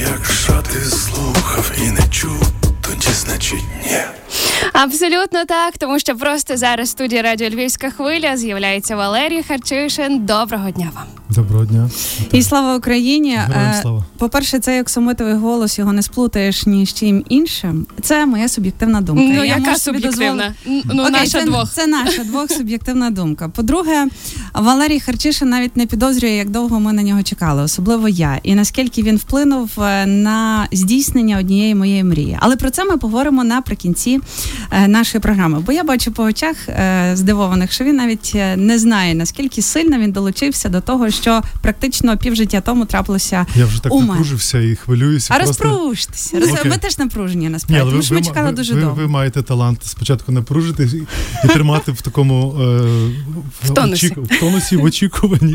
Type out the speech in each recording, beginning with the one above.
якщо ти слухав і не чув, тоді значить ні. Абсолютно так, тому що просто зараз в студії радіо Львівська хвиля з'являється Валерій Харчишин. Доброго дня вам. Доброго дня. І слава Україні. Е, слава. По-перше, цей оксамитовий голос його не сплутаєш ні з чим іншим. Це моя суб'єктивна думка. Ну, Я яка суб'єктивна? Н- Ну, Окей, наша це, двох. Це наша двох суб'єктивна думка. По-друге, Валерій Харчишин навіть не підозрює, як довго ми на нього чекали, особливо я, і наскільки він вплинув е, на здійснення однієї моєї мрії. Але про це ми поговоримо наприкінці е, нашої програми. Бо я бачу по очах е, здивованих, що він навіть е, не знає, наскільки сильно він долучився до того, що практично півжиття тому трапилося. Я вже так напружився і хвилююся. А просто... розпружтеся. Ми теж напружені Ні, насправді. але тому що ми чекали ви, дуже ви, довго. ви маєте талант спочатку напружити і, тримати в такому е, В тонусі. очіку- в тонусі в очікуванні.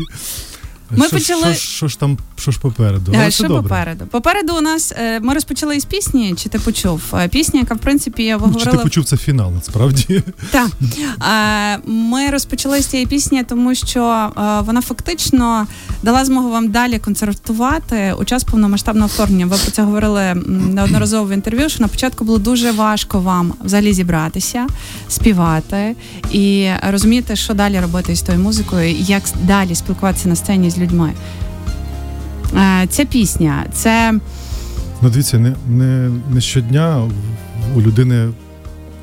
Ми що, почали- що, що ж там, що ж попереду? Е, Але Що добре. попереду? Попереду у нас е, ми розпочали із пісні, чи ти почув? Е, Пісня, яка в принципі ви Ну, чи ти почув це фінал, насправді? Так. Ми розпочали з цієї пісні, тому що вона фактично дала змогу вам далі концертувати у час повномасштабного вторгнення. Ви про це говорили неодноразово в інтерв'ю. Що на початку було дуже важко вам взагалі зібратися, співати і розуміти, що далі робити з тою музикою, як далі спілкуватися на сцені з людьми. Е, Ця пісня це Ну, дивіться, не, не, не щодня у людини,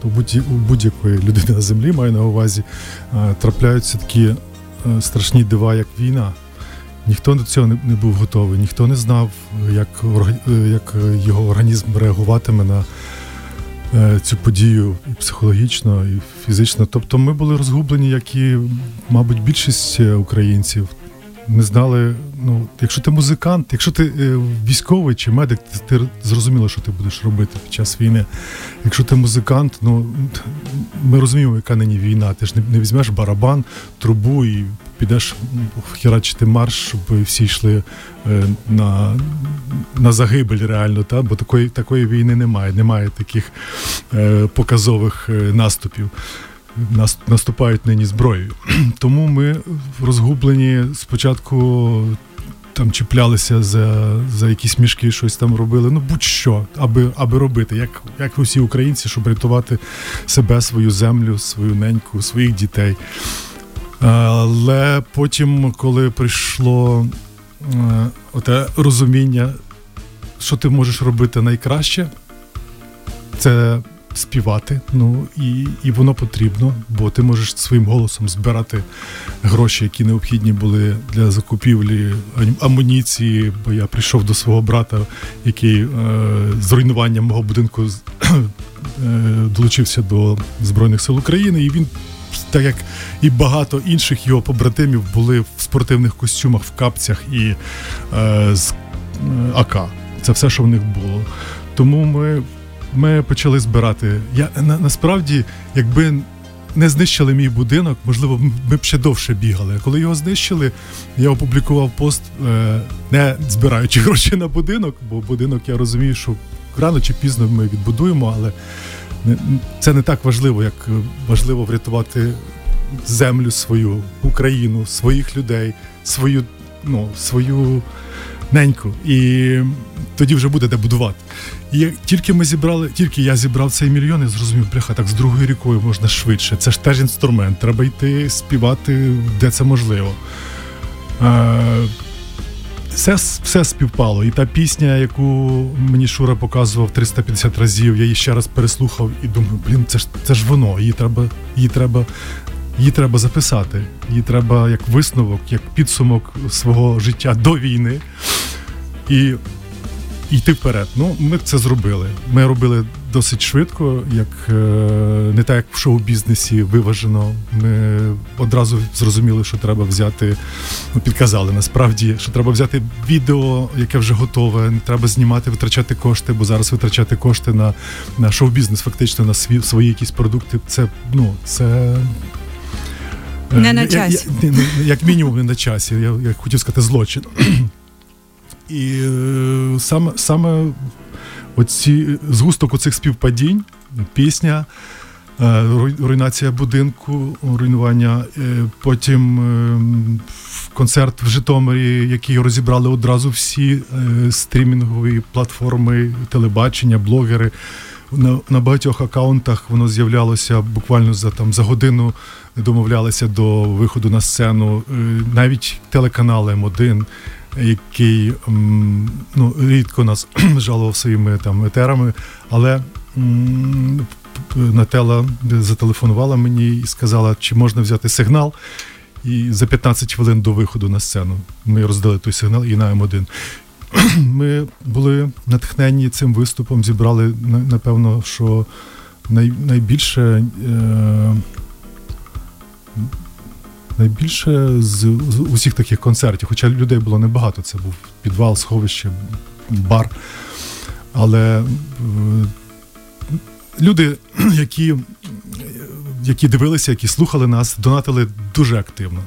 у, будь, у будь-якої людини на землі, маю на увазі, е, трапляються такі е, страшні дива, як війна. Ніхто до цього не, був готовий, ніхто не знав, як, як його організм реагуватиме на цю подію і психологічно, і фізично. Тобто ми були розгублені, як і, мабуть, більшість українців. Не знали, ну, якщо ти музикант, якщо ти е, військовий чи медик, ти, ти зрозуміло, що ти будеш робити під час війни. Якщо ти музикант, ну ми розуміємо, яка нині війна. Ти ж не, не візьмеш барабан, трубу і підеш херачити марш, щоб всі йшли е, на, на загибель реально, та? бо такої, такої війни немає. Немає таких е, показових е, наступів. Нас, наступають нині зброєю. Тому ми розгублені спочатку там чіплялися за, за якісь мішки, щось там робили. Ну будь-що, аби, аби робити, як, як усі українці, щоб рятувати себе, свою землю, свою неньку, своїх дітей. Але потім, коли прийшло е, оте розуміння, що ти можеш робити найкраще, це співати. Ну і, і воно потрібно, бо ти можеш своїм голосом збирати гроші, які необхідні були для закупівлі амуніції. Бо я прийшов до свого брата, який е, з руйнуванням мого будинку е, долучився до Збройних сил України, і він. Так як і багато інших його побратимів були в спортивних костюмах, в капцях і е, з е, АК. Це все, що в них було. Тому ми, ми почали збирати. Я на, насправді, якби не знищили мій будинок, можливо, ми б ще довше бігали. Коли його знищили, я опублікував пост, е, не збираючи гроші на будинок, бо будинок я розумію, що рано чи пізно ми відбудуємо, але це не так важливо, як е, важливо врятувати землю свою, Україну, своїх людей, свою, ну, свою неньку. І тоді вже буде де будувати. І тільки ми зібрали, тільки я зібрав цей мільйон, я зрозумів, бляха, так з другою рікою можна швидше. Це ж теж інструмент. Треба йти співати, де це можливо. Е, все, все співпало. І та пісня, яку мені Шура показував 350 разів, я її ще раз переслухав і думаю, блін, це ж це ж воно. Її треба, її треба, її треба записати. Її треба як висновок, як підсумок свого життя до війни. І йти вперед. Ну, ми це зробили. Ми робили досить швидко, як е, не так, як в шоу-бізнесі виважено. Ми одразу зрозуміли, що треба взяти. Ну, підказали насправді, що треба взяти відео, яке вже готове. Не треба знімати, витрачати кошти, бо зараз витрачати кошти на, на шоу-бізнес, фактично на свої якісь продукти. Це ну це. Е, Не на часі. як- Як мінімум, не на часі. Я, я хотів сказати злочин. І е, саме, саме оці згусток оцих співпадінь, пісня, е, руйнація будинку, руйнування. Потім концерт в Житомирі, який розібрали одразу всі стрімінгові платформи, телебачення, блогери. На, на багатьох акаунтах воно з'являлося буквально за там за годину. Домовлялися до виходу на сцену. Е, Навіть телеканал М1, який ну, рідко нас жалував своїми там етерами, але Нателла зателефонувала мені і сказала, чи можна взяти сигнал. І за 15 хвилин до виходу на сцену ми роздали той сигнал і на М1. Ми були натхнені цим виступом, зібрали напевно, що най, найбільше. Е, Найбільше з, з усіх таких концертів, хоча людей було небагато, це був підвал, сховище, бар. Але е, люди, які, які дивилися, які слухали нас, донатили дуже активно.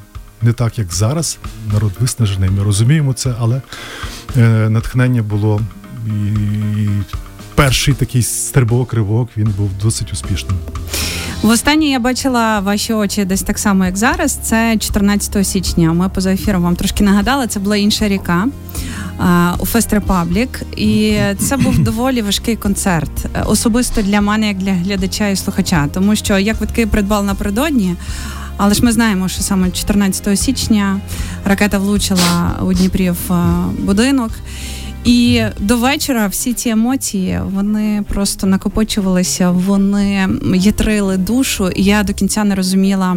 Не так, як зараз. Народ виснажений, ми розуміємо це, але е, натхнення було. І, перший такий стрибок, ривок, він був досить успішним. Востаннє я бачила ваші очі десь так само, як зараз. Це 14 січня. Ми поза ефіром вам трошки нагадали. Це була інша ріка у Фест Репаблік. І це був доволі важкий концерт, е, особисто для мене, як для глядача і слухача. Тому що я квитки придбала напередодні. Але ж ми знаємо, що саме 14 січня ракета влучила у Дніпрі в е, будинок. І до вечора всі ці емоції вони просто накопичувалися, вони ятрили душу, і я до кінця не розуміла.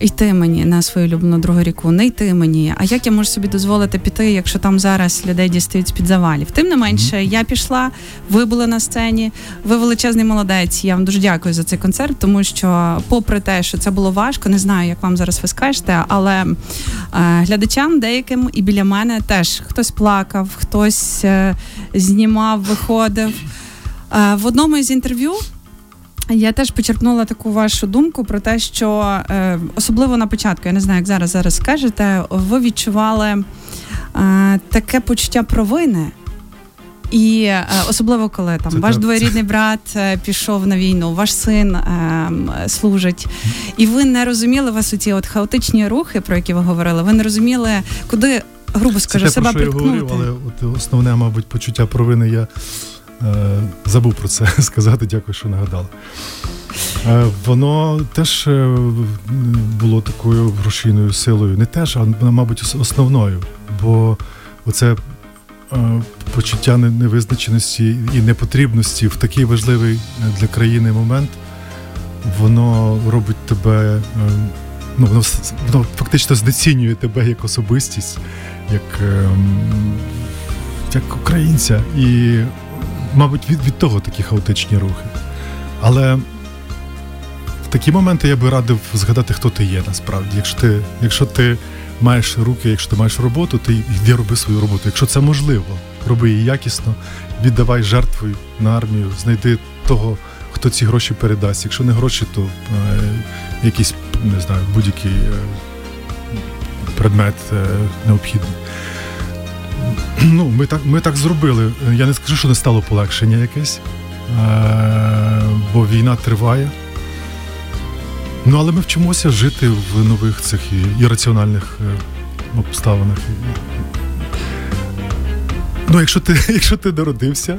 Йти мені на свою улюблену другу ріку, не йти мені. А як я можу собі дозволити піти, якщо там зараз людей дістають з під завалів? Тим не менше, я пішла, ви були на сцені, ви величезний молодець. Я вам дуже дякую за цей концерт, тому що, попри те, що це було важко, не знаю, як вам зараз ви скажете, але е, глядачам деяким і біля мене теж хтось плакав, хтось е, знімав, виходив. Е, в одному із інтерв'ю я теж почерпнула таку вашу думку про те, що е, особливо на початку, я не знаю, як зараз зараз скажете, ви відчували е, таке почуття провини. І е, особливо коли там Це ваш так. двоюрідний брат пішов на війну, ваш син е, служить, і ви не розуміли вас у оці от хаотичні рухи, про які ви говорили. Ви не розуміли, куди, грубо скажу, це те, себе про що я говорив, але от основне, мабуть, почуття провини я забув про це сказати. Дякую, що нагадали. Е, воно теж е, було такою грошійною силою. Не теж, а мабуть, основною. Бо оце е, почуття невизначеності і непотрібності в такий важливий е, для країни момент, воно робить тебе. е, Ну, воно, воно фактично знецінює тебе як особистість, як, ем, як українця. І, мабуть, від, від того такі хаотичні рухи. Але в такі моменти я би радив згадати, хто ти є насправді. Якщо ти, якщо ти маєш руки, якщо ти маєш роботу, ти йди роби свою роботу. Якщо це можливо, роби її якісно, віддавай жертву на армію, знайди того, хто ці гроші передасть. Якщо не гроші, то е, якийсь не знаю, будь-який е, предмет е, необхідний. Ну, ми так, ми так зробили. Я не скажу, що не стало полегшення якесь, е, бо війна триває. Ну, але ми вчимося жити в нових цих і, е, обставинах. Ну, якщо ти, якщо ти народився,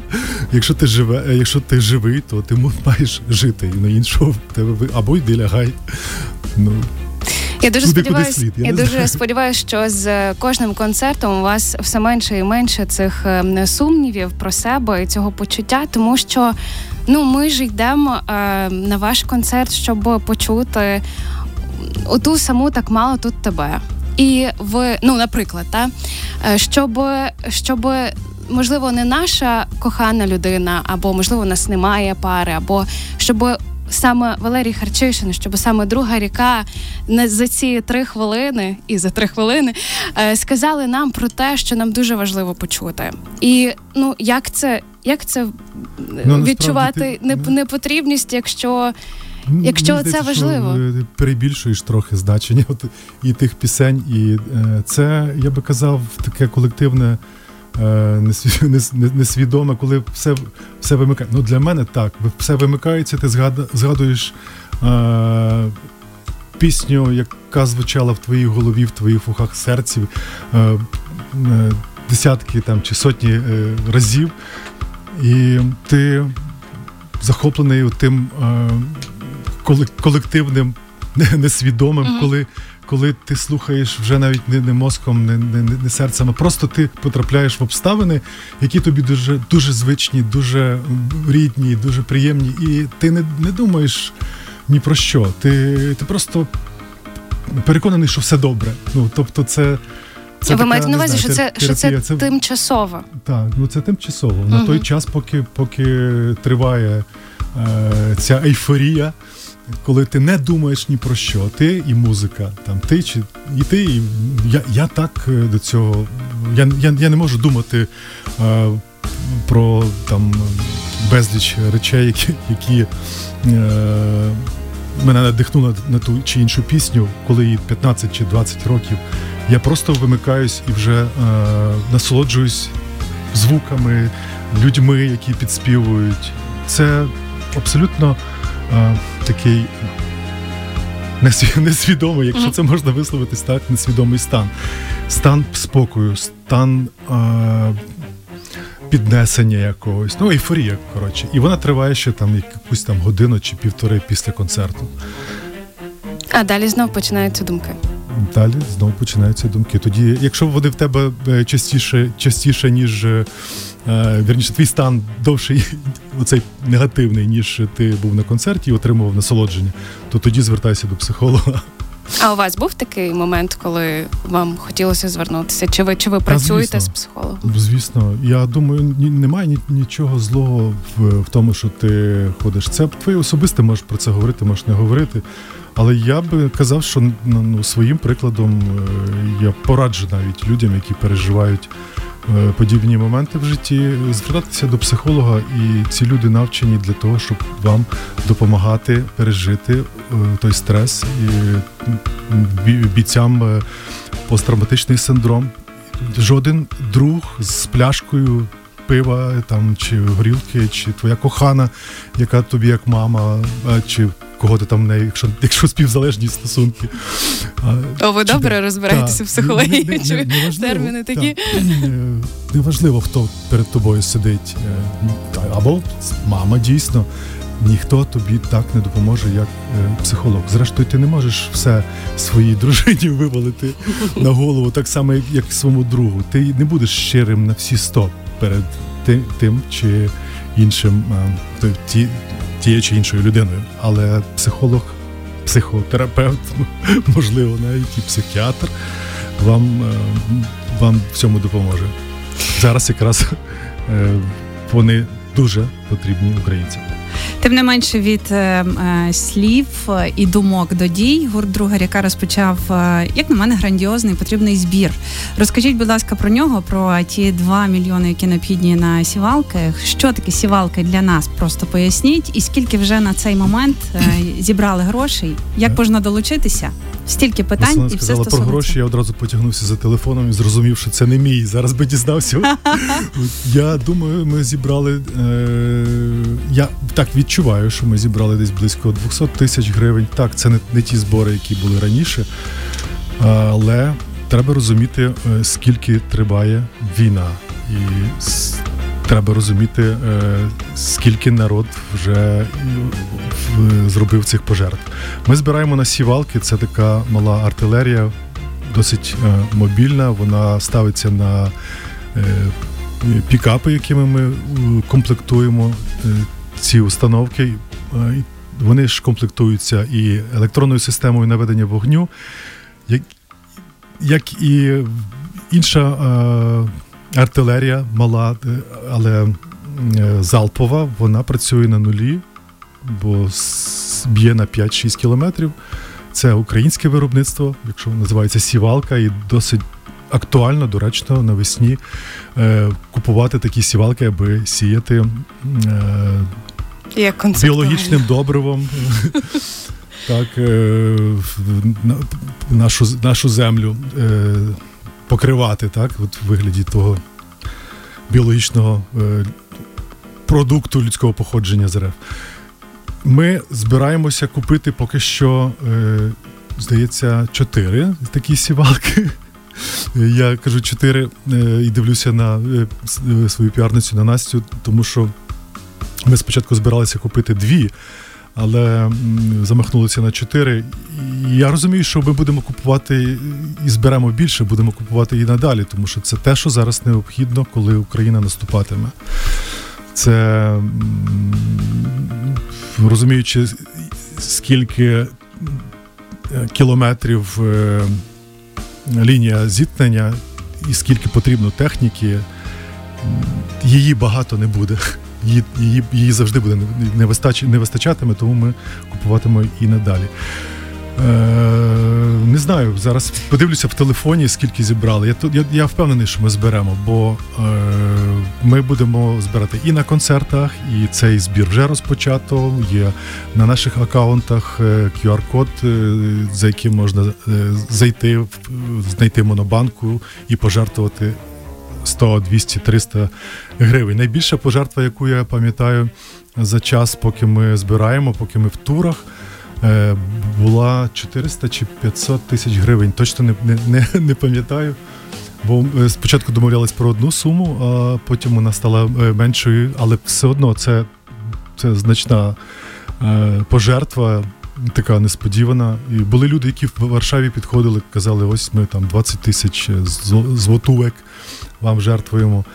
якщо ти живе, е, якщо ти живий, то ти маєш жити. І на іншого в тебе або йди лягай. Ну, Я дуже Туди, сподіваюся, слід, я я дуже сподіваюся, що з кожним концертом у вас все менше і менше цих е, сумнівів про себе і цього почуття, тому що ну ми ж йдемо е, на ваш концерт, щоб почути оту саму так мало тут тебе. І в ну, наприклад, та е, щоб, щоб можливо не наша кохана людина, або можливо у нас немає пари, або щоб саме Валерій Харчишин, щоб саме друга ріка не за ці три хвилини і за три хвилини е, сказали нам про те, що нам дуже важливо почути. І ну як це, як це е, Ну, відчувати ти- непотрібність, якщо Якщо мені це важливо. Що, е, перебільшуєш трохи значення от, і тих пісень, і це, я би казав, таке колективне несвідоме, коли все все вимикає. Ну для мене так, все вимикається, ти згадуєш е, пісню, яка звучала в твоїй голові, в твоїх вухах серці е, е, десятки там чи сотні е, разів, і ти захоплений тим е, колективним несвідомим, mm-hmm. коли коли ти слухаєш вже навіть не не мозком, не не, не серцем, а просто ти потрапляєш в обставини, які тобі дуже дуже звичні, дуже рідні, дуже приємні, і ти не не думаєш ні про що. Ти ти просто переконаний, що все добре. Ну тобто, це. Це Ви така, маєте на увазі, що це що це, це тимчасово? Так, ну це тимчасово. Угу. На той час, поки поки триває е, ця ейфорія, коли ти не думаєш ні про що, ти і музика, там ти чи і ти, і я я так е, до цього. Я я, я не можу думати е, про там безліч речей, які які е, мене надихнули на ту чи іншу пісню, коли їй 15 чи 20 років. Я просто вимикаюсь і вже е, насолоджуюсь звуками, людьми, які підспівують. Це абсолютно е, такий несвідомий, якщо це можна висловитись так, несвідомий стан. Стан спокою, стан е, піднесення якогось, ну, ейфорія, коротше. І вона триває ще там якусь там годину чи півтори після концерту. А далі знов починаються думки. Далі знову починаються думки. Тоді, якщо вони в тебе е, частіше, частіше, ніж е, Е, вірніше, твій стан довший, оцей негативний, ніж ти був на концерті і отримував насолодження, то тоді звертайся до психолога. А у вас був такий момент, коли вам хотілося звернутися? Чи ви чи ви працюєте з психологом? Звісно, я думаю, ні, немає нічого злого в, в тому, що ти ходиш. Це твоє особисте, можеш про це говорити, можеш не говорити. Але я би казав, що ну, ну своїм прикладом е, я пораджу навіть людям, які переживають. Е, подібні моменти в житті, звертатися до психолога, і ці люди навчені для того, щоб вам допомагати пережити е, той стрес і бійцям посттравматичний синдром. Жоден друг з пляшкою пива там чи горілки, чи твоя кохана, яка тобі як мама, чи кого ти там не, якщо якщо співзалежні стосунки. О, ви добре та, розбираєтеся в психології? Не, не, не, терміни такі? Неважливо, хто перед тобою сидить. Е, або мама дійсно. Ніхто тобі так не допоможе, як е, психолог. Зрештою, ти не можеш все своїй дружині вивалити на голову, так само, як, як своєму другу. Ти не будеш щирим на всі сто перед тим, тим чи іншим е, ті, тією чи іншою людиною. Але психолог, психотерапевт, можливо, навіть і психіатр вам, е, вам в цьому допоможе. Зараз якраз е, вони дуже потрібні українцям. Тим не менше від е, е, слів і думок до дій гурт друга ріка розпочав, е, як на мене, грандіозний потрібний збір. Розкажіть, будь ласка, про нього, про ті 2 мільйони, які необхідні на сівалки. Що таке сівалки для нас? Просто поясніть, і скільки вже на цей момент е, зібрали грошей, як можна долучитися? Стільки питань Вона і все сказала про гроші. Я одразу потягнувся за телефоном і зрозумів, що це не мій. Зараз би дізнався. Я думаю, ми зібрали. Е, Я так відчуваю, що ми зібрали десь близько 200 тисяч гривень. Так, це не, не ті збори, які були раніше, але треба розуміти, е, скільки триває війна, і треба розуміти, е, скільки народ вже зробив цих пожертв. Ми збираємо на сівалки. Це така мала артилерія, досить е, мобільна. Вона ставиться на пікапи, якими ми комплектуємо ці установки. Е, вони ж комплектуються і електронною системою наведення вогню, як як і інша е, артилерія мала, е, але е, залпова, вона працює на нулі, бо б'є на 5-6 кілометрів. Це українське виробництво, якщо називається сівалка, і досить актуально, доречно навесні е, купувати такі сівалки, аби сіяти е, Як біологічним добривом. Так, е, нашу нашу землю е, покривати, так, от в вигляді того біологічного е, продукту людського походження з. Ми збираємося купити поки що, е, здається, чотири такі сівалки. Я кажу чотири е, і дивлюся на е, е, свою піарницю на Настю, тому що ми спочатку збиралися купити дві, але замахнулися на чотири. Я розумію, що ми будемо купувати і зберемо більше, будемо купувати і надалі, тому що це те, що зараз необхідно, коли Україна наступатиме. Це розуміючи, скільки кілометрів лінія зіткнення і скільки потрібно техніки, її багато не буде. Її, її, завжди буде не вистачатиме, тому ми купуватимемо і надалі. Е, не знаю, зараз подивлюся в телефоні, скільки зібрали. Я, я, я впевнений, що ми зберемо, бо е, ми будемо збирати і на концертах, і цей збір вже розпочато. Є на наших акаунтах е, QR-код, е, за яким можна зайти, знайти монобанку і пожертвувати 100, 200, 300 гривень. Найбільша пожертва, яку я пам'ятаю за час, поки ми збираємо, поки ми в турах. Е, Була 400 чи 500 тисяч гривень. Точно не, не, не, пам'ятаю. Бо е, спочатку домовлялись про одну суму, а потім вона стала е, меншою, але все одно це, це значна пожертва, така несподівана. І були люди, які в Варшаві підходили, казали: ось ми там 20 тисяч злотувек вам жертвуємо.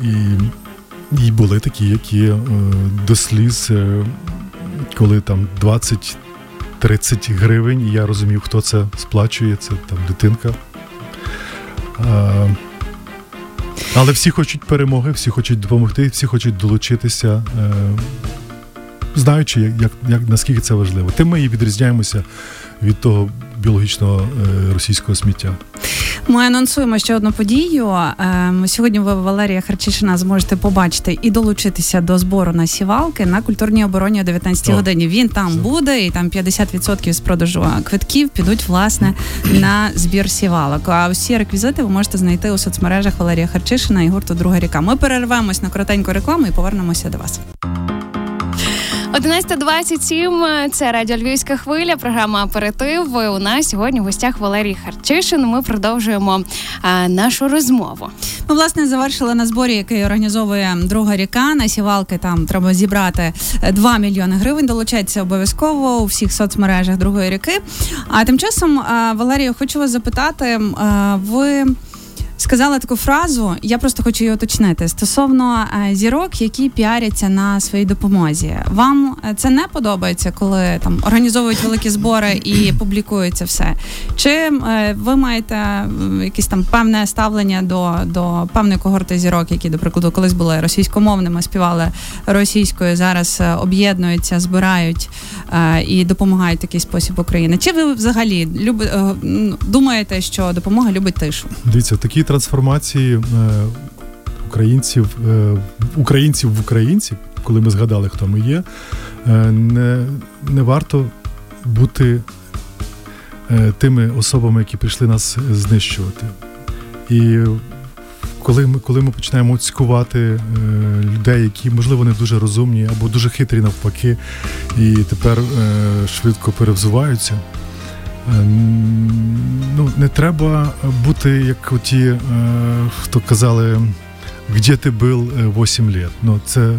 І, і були такі, які до сліз, коли там 20-30 гривень, і я розумів, хто це сплачує, це там дитинка. А, але всі хочуть перемоги, всі хочуть допомогти, всі хочуть долучитися, е, знаючи, як, як, як, наскільки це важливо. Тим ми і відрізняємося від того біологічного е, російського сміття. Ми анонсуємо ще одну подію. Ем, Сьогодні ви Валерія Харчишина зможете побачити і долучитися до збору на сівалки на культурній обороні о 19 О, годині. Він там все. буде, і там 50% з продажу квитків підуть власне на збір сівалок. А усі реквізити ви можете знайти у соцмережах Валерія Харчишина і гурту Друга ріка. Ми перервемось на коротеньку рекламу і повернемося до вас. 11.27, це радіо Львівська хвиля, програма Аперитив. У нас сьогодні в гостях Валерій Харчишин. Ми продовжуємо а, нашу розмову. Ми власне завершили на зборі, який організовує друга ріка. На сівалки там треба зібрати 2 мільйони гривень. Долучайтеся обов'язково у всіх соцмережах другої ріки. А тим часом, Валерію, хочу вас запитати, ви. Сказала таку фразу, я просто хочу її уточнити стосовно е, зірок, які піаряться на своїй допомозі. Вам е, це не подобається, коли там організовують великі збори і публікується все? Чи е, ви маєте якесь там певне ставлення до, до певної когорти зірок, які, до прикладу, колись були російськомовними, співали російською, зараз об'єднуються, збирають і допомагають в такий спосіб Україні? Чи ви взагалі люби, е, думаєте, що допомога любить тишу? Дивіться, такі трансформації е, українців, е, українців в українців, коли ми згадали, хто ми є, е, не, не варто бути тими особами, які прийшли нас знищувати. І коли ми, коли ми починаємо цькувати е, людей, які, можливо, не дуже розумні або дуже хитрі навпаки, і тепер е, швидко перевзуваються. Ем, Ну, не треба бути як оті, е, хто казали, де ти був 8 літ. Ну, це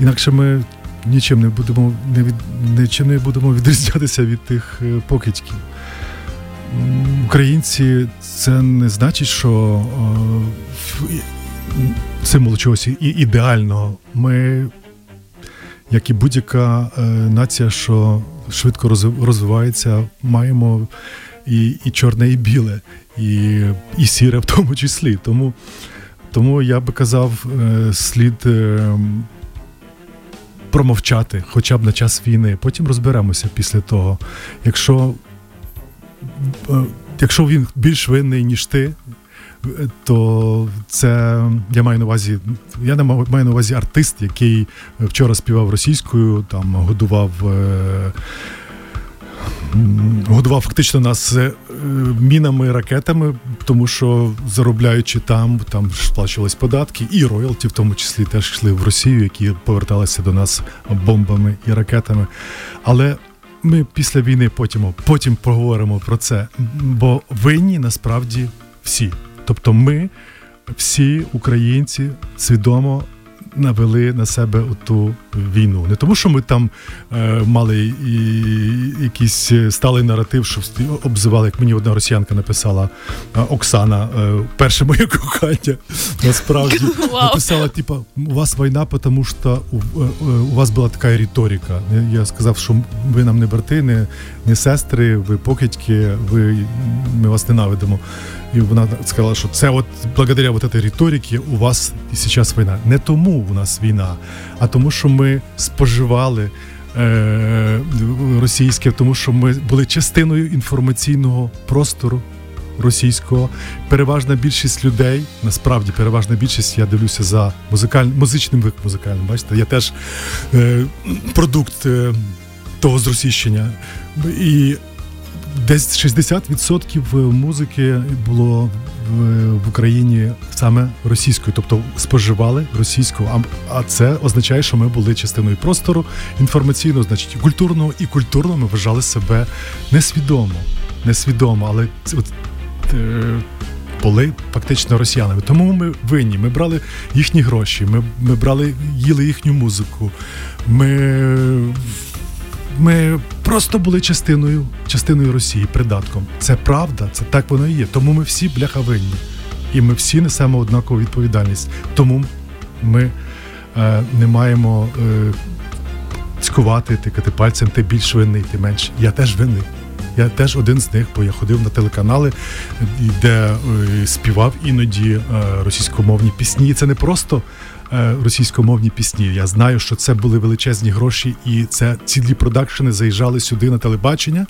інакше ми нічим не будемо не від, нічим не будемо відрізнятися від тих е, покидьків. Українці це не значить, що е, символ чогось і ідеального. Ми, як і будь-яка е, нація, що швидко розви- розвивається, маємо і, і чорне, і біле, і, і сіре в тому числі. Тому, тому я би казав, е, слід е, промовчати хоча б на час війни. Потім розберемося після того. Якщо, е, якщо він більш винний, ніж ти. То це я маю на увазі. Я не маю маю на увазі артист, який вчора співав російською, там годував е, годував фактично нас е, мінами, ракетами, тому що заробляючи там, там сплачувались податки, і роялті, в тому числі теж йшли в Росію, які поверталися до нас бомбами і ракетами. Але ми після війни потім потім поговоримо про це. Бо винні насправді всі. Тобто, ми всі українці свідомо навели на себе ту війну. Не тому, що ми там е, мали і, якийсь сталий наратив, що обзивали, як мені одна росіянка написала е, Оксана, е, перше моє кохання. Насправді написала: типа, у вас війна, тому що у, е, у вас була така риторика. Я сказав, що ви нам не брати, не, не сестри, ви покидьки, ви ми вас ненавидимо. І вона сказала, що це от благодаря вот этой риториці у вас і зараз війна. Не тому у нас війна, а тому, що ми споживали е, російське, тому що ми були частиною інформаційного простору. Російського переважна більшість людей, насправді переважна більшість, я дивлюся за музикаль... музичним вик музикальним. Бачите, я теж е, продукт е, того зросійщення. І Десь 60% музики було в Україні саме російською, тобто споживали російську. А це означає, що ми були частиною простору інформаційного, значить культурного і культурно ми вважали себе несвідомо, несвідомо, але от, е, були фактично росіянами. Тому ми винні. Ми брали їхні гроші, ми, ми брали, їли їхню музику. Ми ми просто були частиною частиною Росії, придатком. Це правда, це так воно і є. Тому ми всі бляха винні. І ми всі несемо однакову відповідальність. Тому ми е, не маємо е, цькувати, тикати пальцем, ти більш винний, ти менш. Я теж винний. Я теж один з них, бо я ходив на телеканали, де е, співав іноді е, російськомовні пісні. Це не просто російськомовні пісні. Я знаю, що це були величезні гроші, і це цілі продакшени заїжджали сюди на телебачення,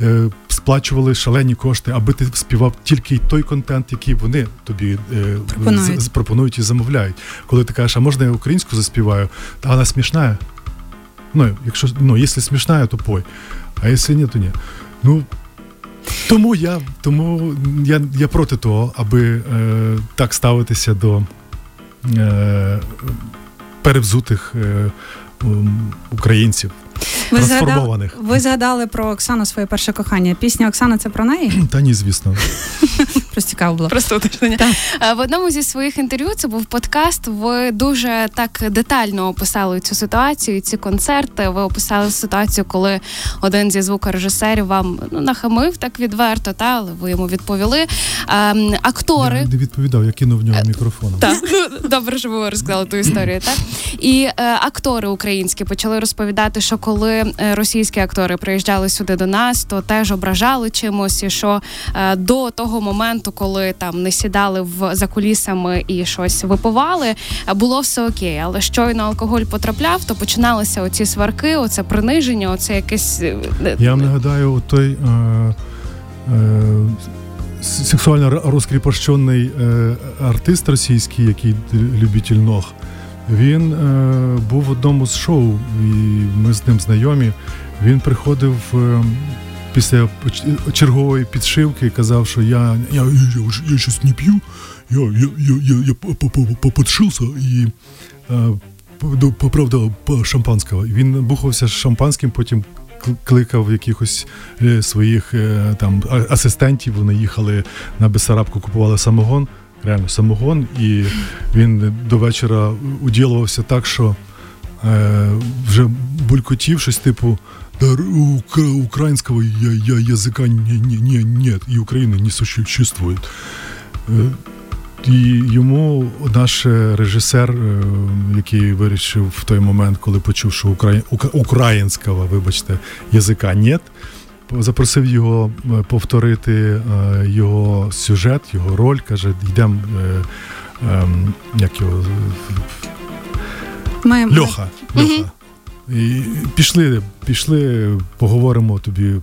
е, сплачували шалені кошти, аби ти співав тільки той контент, який вони тобі е, пропонують, пропонують і замовляють. Коли ти кажеш, а можна я українську заспіваю, та вона смішна. Ну, якщо ну, якщо смішна, то пой. А якщо ні, то ні. Ну тому я тому я я проти того, аби е, так ставитися до е, перевзутих е, українців. Ви згадали, ви згадали про Оксану своє перше кохання. Пісня Оксана це про неї? Та ні, звісно. Просто цікаво було. Просто уточнення. В одному зі своїх інтерв'ю це був подкаст. Ви дуже так детально описали цю ситуацію, ці концерти. Ви описали ситуацію, коли один зі звукорежисерів вам ну нахамив так відверто, та але ви йому відповіли. А, актори Я не відповідав, я кинув в нього мікрофон. Так, ну добре, що ви розказали ту історію. Так і е, актори українські почали розповідати, що коли е, російські актори приїжджали сюди до нас, то теж ображали чимось, і що е, до того моменту, коли там не сідали в за кулісами і щось випивали, було все окей. Але щойно алкоголь потрапляв, то починалися оці сварки, оце приниження, оце якесь е, я вам нагадаю, той. Е- е- Сексуально розкріпощений е, артист російський, який любитель ног, він е, був в одному з шоу, і ми з ним знайомі. Він приходив е, після чергової підшивки казав, що я я, я, я, щось не п'ю, я я, я, я, я подшився і е, поправдав шампанського. Він бухався шампанським, потім кликав якихось е, своїх е, там асистентів. Вони їхали на Бесарабку, купували самогон реально самогон, і він до вечора уділувався так, що е, вже булькотів щось типу українського я, я, язика не, не, не, нет, і України не существует. І йому наш режисер, е, який вирішив в той момент, коли почув, що українського, вибачте, язика нет, запросив його е, повторити е, його сюжет, його роль. Каже, йдемо. Е, ем, як його Ми... Льоха. Льоха. Пішли, пішли, поговоримо тобі,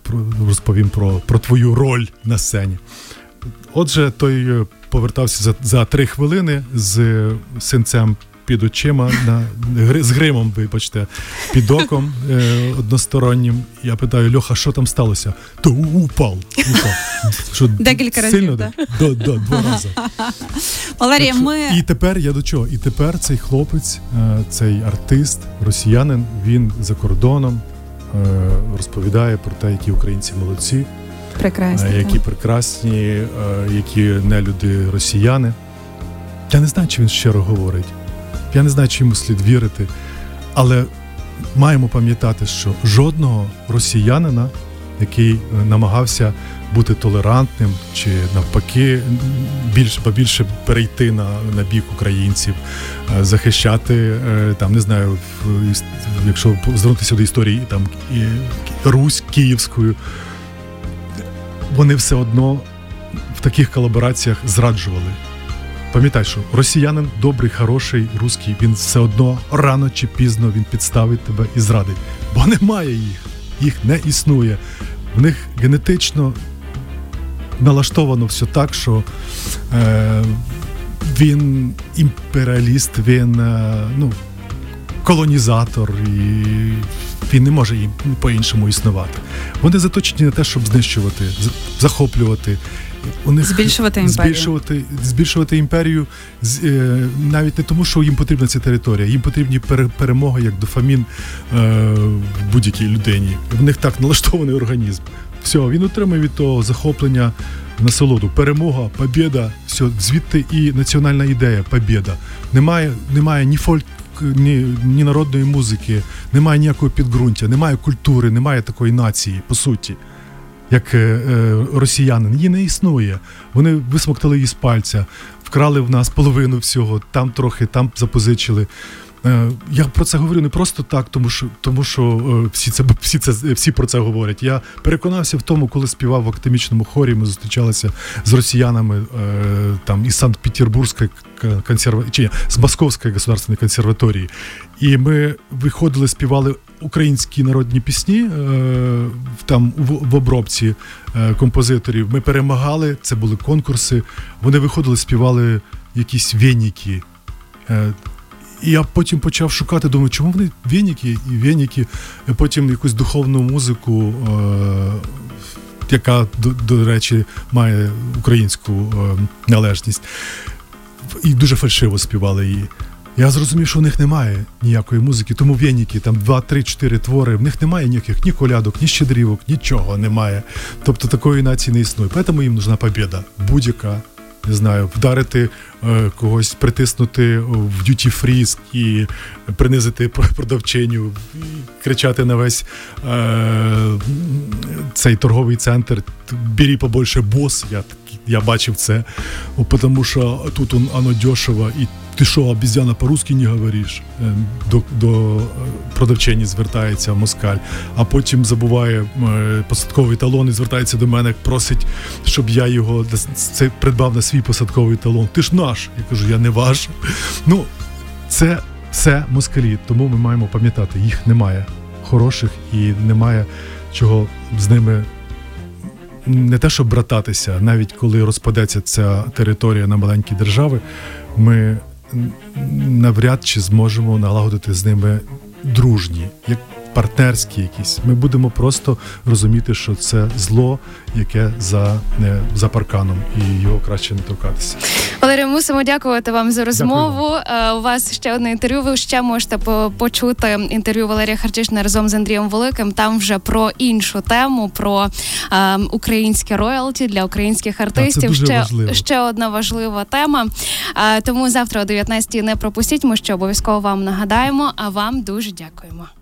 розповім про про твою роль на сцені. Отже, той повертався за за три хвилини з синцем під очима, на, з гримом, вибачте, під оком е, одностороннім. Я питаю, Льоха, що там сталося? То упав. упав. Що, Декілька сильно, разів. До, до, два рази. Валерія, що, ми... І тепер я до чого? І тепер цей хлопець, е, цей артист, росіянин, він за кордоном е, розповідає про те, які українці молодці. Прекрасні. Які прекрасні, які нелюди росіяни. Я не знаю, чи він щиро говорить. Я не знаю, чи йому слід вірити. Але маємо пам'ятати, що жодного росіянина, який намагався бути толерантним чи навпаки більше побільше перейти на на бік українців, захищати там, не знаю, якщо звернутися до історії там і Русь Київською вони все одно в таких колабораціях зраджували. Пам'ятай, що росіянин добрий, хороший, русський, він все одно рано чи пізно він підставить тебе і зрадить. Бо немає їх, їх не існує. В них генетично налаштовано все так, що е, він імперіаліст, він е, ну, колонізатор, і він не може їм по-іншому існувати. Вони заточені на те, щоб знищувати, захоплювати. У них збільшувати імперію. Збільшувати, збільшувати імперію навіть не тому, що їм потрібна ця територія, їм потрібні перемоги як дофамін е, в будь-якій людині. В них так налаштований організм. Все, він отримує від того захоплення насолоду. Перемога, побєда, все, звідти і національна ідея, побєда. Немає, немає ні фольк ні ні народної музики, немає ніякого підґрунтя, немає культури, немає такої нації, по суті, як е, е, росіянин. Її не існує. Вони висмоктали її з пальця, вкрали в нас половину всього, там трохи, там запозичили. Е, я про це говорю не просто так, тому що тому що е, всі це всі це всі про це говорять. Я переконався в тому, коли співав в академічному хорі. Ми зустрічалися з росіянами е, там із Санкт-Петербурзької консерва... з Московської государственної консерваторії. І ми виходили, співали українські народні пісні там в обробці композиторів. Ми перемагали, це були конкурси. Вони виходили, співали якісь веніки. І я потім почав шукати, думаю, чому вони веніки і веніки, потім якусь духовну музику, е- яка, до, до речі, має українську е- належність. І дуже фальшиво співали її. Я зрозумів, що в них немає ніякої музики, тому веніки, там 2-3-4 твори, в них немає ніяких ні колядок, ні щедрівок, нічого немає. Тобто такої нації не існує. Тому їм нужна побіда. Будь-яка не знаю, вдарити е, когось, притиснути в дюті фріз і принизити продавчиню, і кричати на весь е, цей торговий центр. Бері побольше бос. Я я бачив це, тому що тут он, оно дешево, і ти що, обізяна по-русски не говориш? Е, до до продавчині звертається москаль, а потім забуває е, посадковий талон і звертається до мене, просить, щоб я його це придбав на свій посадковий талон. Ти ж наш. Я кажу, я не ваш. Ну, це все москалі, тому ми маємо пам'ятати, їх немає хороших і немає чого з ними не те, щоб брататися, навіть коли розпадеться ця територія на маленькі держави, ми навряд чи зможемо налагодити з ними дружні, як партнерські якісь. Ми будемо просто розуміти, що це зло, яке за не за парканом, і його краще не торкатися. Валерію, мусимо дякувати вам за розмову. Дякую. У вас ще одне інтерв'ю. Ви ще можете почути інтерв'ю Валерія Харчишна разом з Андрієм Великим. Там вже про іншу тему, про е, українське роялті для українських артистів. Це ще важливо. ще одна важлива тема. Е, тому завтра о 19 не пропустіть. Ми ще обов'язково вам нагадаємо. А вам дуже дякуємо.